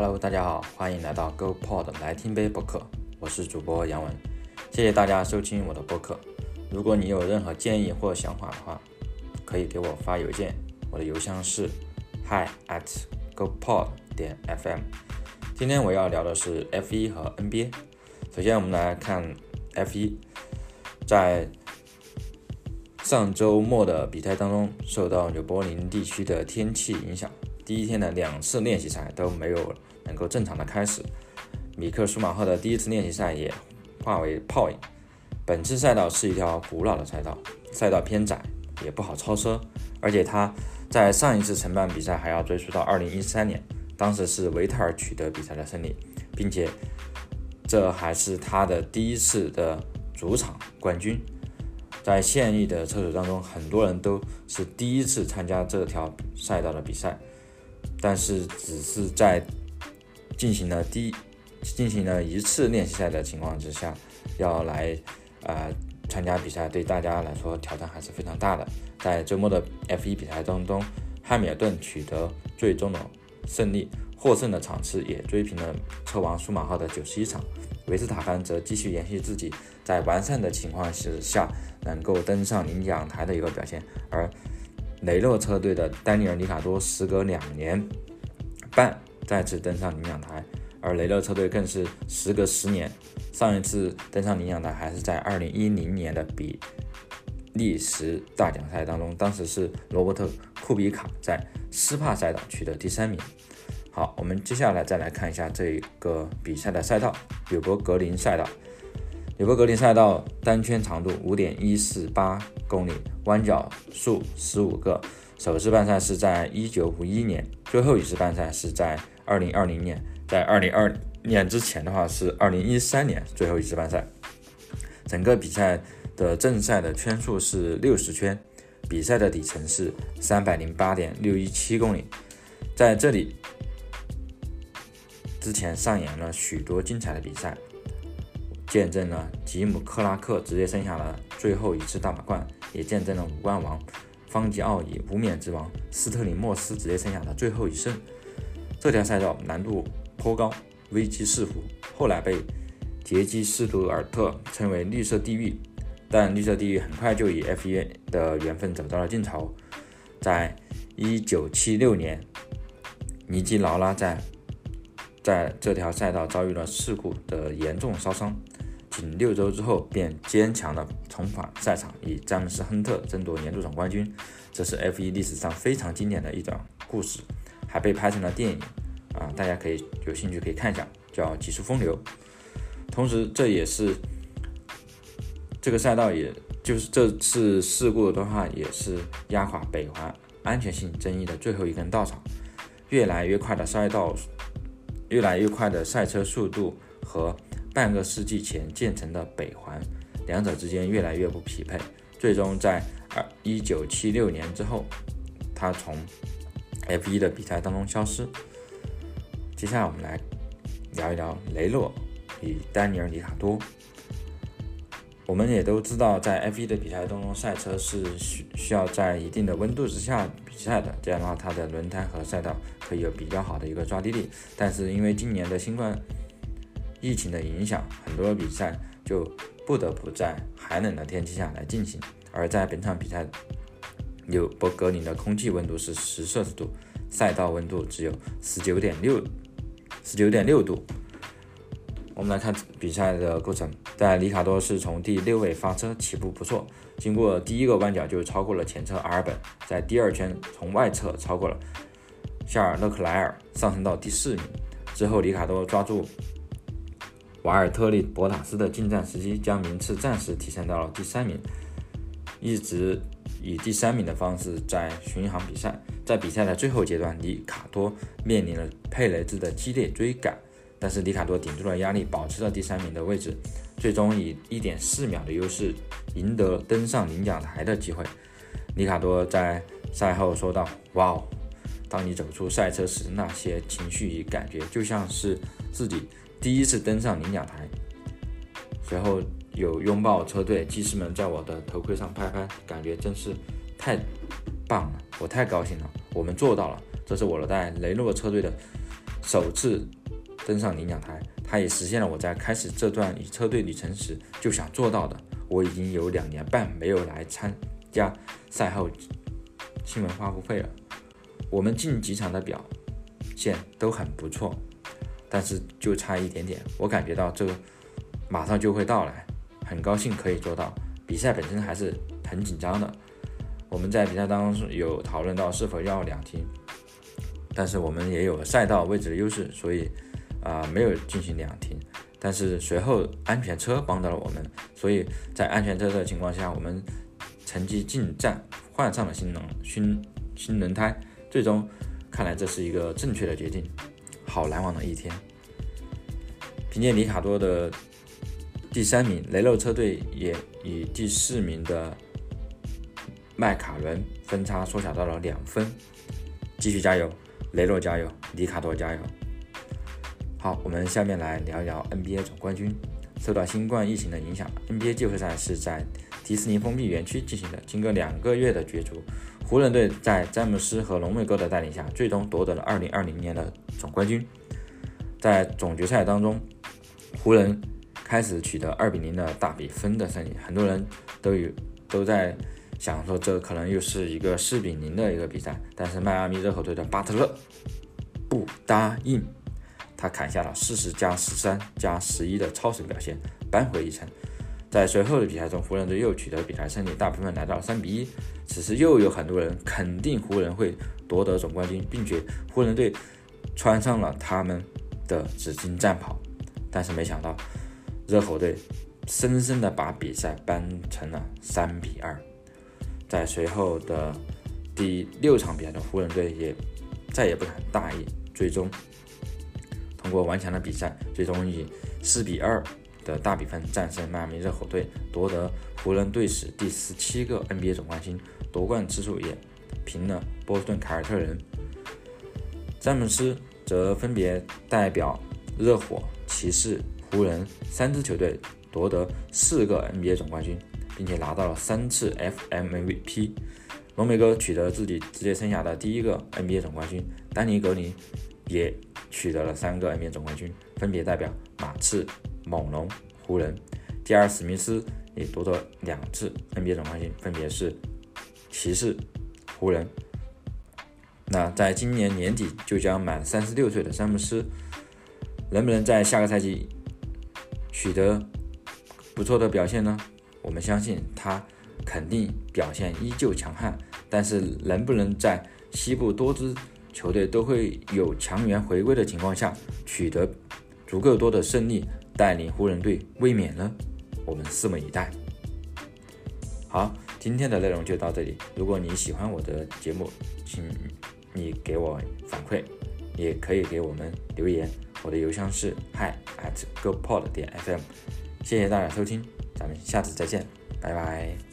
Hello，大家好，欢迎来到 GoPod 来听杯播客，我是主播杨文，谢谢大家收听我的播客。如果你有任何建议或想法的话，可以给我发邮件，我的邮箱是 hi at GoPod 点 FM。今天我要聊的是 F1 和 NBA。首先，我们来看 F1，在上周末的比赛当中，受到纽柏林地区的天气影响，第一天的两次练习赛都没有能够正常的开始。米克舒马赫的第一次练习赛也化为泡影。本次赛道是一条古老的赛道，赛道偏窄，也不好超车，而且他在上一次承办比赛还要追溯到2013年，当时是维特尔取得比赛的胜利，并且。这还是他的第一次的主场冠军，在现役的车手当中，很多人都是第一次参加这条赛道的比赛，但是只是在进行了第进行了一次练习赛的情况之下，要来呃参加比赛，对大家来说挑战还是非常大的。在周末的 F1 比赛当中，汉密尔顿取得最终的胜利。获胜的场次也追平了车王舒马赫的九十一场，维斯塔潘则继续延续自己在完善的情况之下能够登上领奖台的一个表现，而雷诺车队的丹尼尔·里卡多时隔两年半再次登上领奖台，而雷诺车队更是时隔十年，上一次登上领奖台还是在二零一零年的比利时大奖赛当中，当时是罗伯特·库比卡在斯帕赛道取得第三名。好，我们接下来再来看一下这个比赛的赛道——纽博格林赛道。纽博格林赛道单圈长度五点一四八公里，弯角数十五个。首次办赛是在一九五一年，最后一次办赛是在二零二零年。在二零二年之前的话是二零一三年最后一次办赛。整个比赛的正赛的圈数是六十圈，比赛的里程是三百零八点六一七公里。在这里。之前上演了许多精彩的比赛，见证了吉姆·克拉克直接生下了最后一次大满贯，也见证了五冠王方吉奥以无冕之王斯特里莫斯直接生下的最后一胜。这条赛道难度颇高，危机四伏，后来被杰基·斯图尔特称为“绿色地狱”，但绿色地狱很快就以 F1 的缘分走到了尽头。在1976年，尼基劳拉在在这条赛道遭遇了事故的严重烧伤，仅六周之后便坚强地重返赛场，与詹姆斯·亨特争夺年度总冠军。这是 F1 历史上非常经典的一段故事，还被拍成了电影。啊，大家可以有兴趣可以看一下，叫《极速风流》。同时，这也是这个赛道，也就是这次事故的话，也是压垮北环安全性争议的最后一根稻草。越来越快的赛道。越来越快的赛车速度和半个世纪前建成的北环，两者之间越来越不匹配。最终在二一九七六年之后，他从 F1 的比赛当中消失。接下来我们来聊一聊雷诺与丹尼尔·里卡多。我们也都知道，在 F1 的比赛当中，赛车是需需要在一定的温度之下比赛的，这样的话，它的轮胎和赛道可以有比较好的一个抓地力。但是因为今年的新冠疫情的影响，很多比赛就不得不在寒冷的天气下来进行。而在本场比赛，纽博格林的空气温度是十摄氏度，赛道温度只有十九点六十九点六度。我们来看比赛的过程，在里卡多是从第六位发车，起步不错，经过第一个弯角就超过了前车阿尔本，在第二圈从外侧超过了夏尔勒克莱尔，上升到第四名。之后，里卡多抓住瓦尔特利博塔斯的进站时机，将名次暂时提升到了第三名，一直以第三名的方式在巡航比赛。在比赛的最后阶段，里卡多面临了佩雷兹的激烈追赶。但是里卡多顶住了压力，保持了第三名的位置，最终以一点四秒的优势赢得登上领奖台的机会。里卡多在赛后说道：“哇哦，当你走出赛车时，那些情绪与感觉就像是自己第一次登上领奖台。”随后有拥抱车队技师们在我的头盔上拍拍，感觉真是太棒了，我太高兴了，我们做到了，这是我在雷诺车队的。首次登上领奖台，他也实现了我在开始这段与车队旅程时就想做到的。我已经有两年半没有来参加赛后新闻发布会了。我们近几场的表现都很不错，但是就差一点点。我感觉到这个马上就会到来，很高兴可以做到。比赛本身还是很紧张的。我们在比赛当中有讨论到是否要两停，但是我们也有赛道位置的优势，所以啊没有进行两停。但是随后安全车帮到了我们，所以在安全车的情况下，我们成绩进站换上了新轮新新轮胎。最终看来这是一个正确的决定。好难忘的一天。凭借里卡多的第三名，雷诺车队也与第四名的迈卡伦分差缩小到了两分。继续加油，雷诺加油，里卡多加油！好，我们下面来聊一聊 NBA 总冠军。受到新冠疫情的影响，NBA 季后赛是在迪士尼封闭园区进行的。经过两个月的角逐，湖人队在詹姆斯和浓眉哥的带领下，最终夺得了2020年的总冠军。在总决赛当中，湖人开始取得2比0的大比分的胜利，很多人都有都在想说，这可能又是一个4比0的一个比赛。但是迈阿密热火队的巴特勒不答应。他砍下了四十加十三加十一的超神表现，扳回一城。在随后的比赛中，湖人队又取得比赛胜利，大部分来到三比一。此时又有很多人肯定湖人会夺得总冠军，并且湖人队穿上了他们的紫金战袍。但是没想到，热火队深深的把比赛扳成了三比二。在随后的第六场比赛中，湖人队也再也不敢大意，最终。通过顽强的比赛，最终以四比二的大比分战胜迈阿密热火队，夺得湖人队史第十七个 NBA 总冠军，夺冠次数也平了波士顿凯尔特人。詹姆斯则分别代表热火、骑士、湖人三支球队夺得四个 NBA 总冠军，并且拿到了三次 FMVP。浓眉哥取得自己职业生涯的第一个 NBA 总冠军，丹尼格林也。取得了三个 NBA 总冠军，分别代表马刺、猛龙、湖人。第二史密斯也夺得两次 NBA 总冠军，分别是骑士、湖人。那在今年年底就将满三十六岁的詹姆斯，能不能在下个赛季取得不错的表现呢？我们相信他肯定表现依旧强悍，但是能不能在西部多支？球队都会有强援回归的情况下，取得足够多的胜利，带领湖人队卫冕呢？我们拭目以待。好，今天的内容就到这里。如果你喜欢我的节目，请你给我反馈，也可以给我们留言。我的邮箱是 hi at gopod 点 fm。谢谢大家收听，咱们下次再见，拜拜。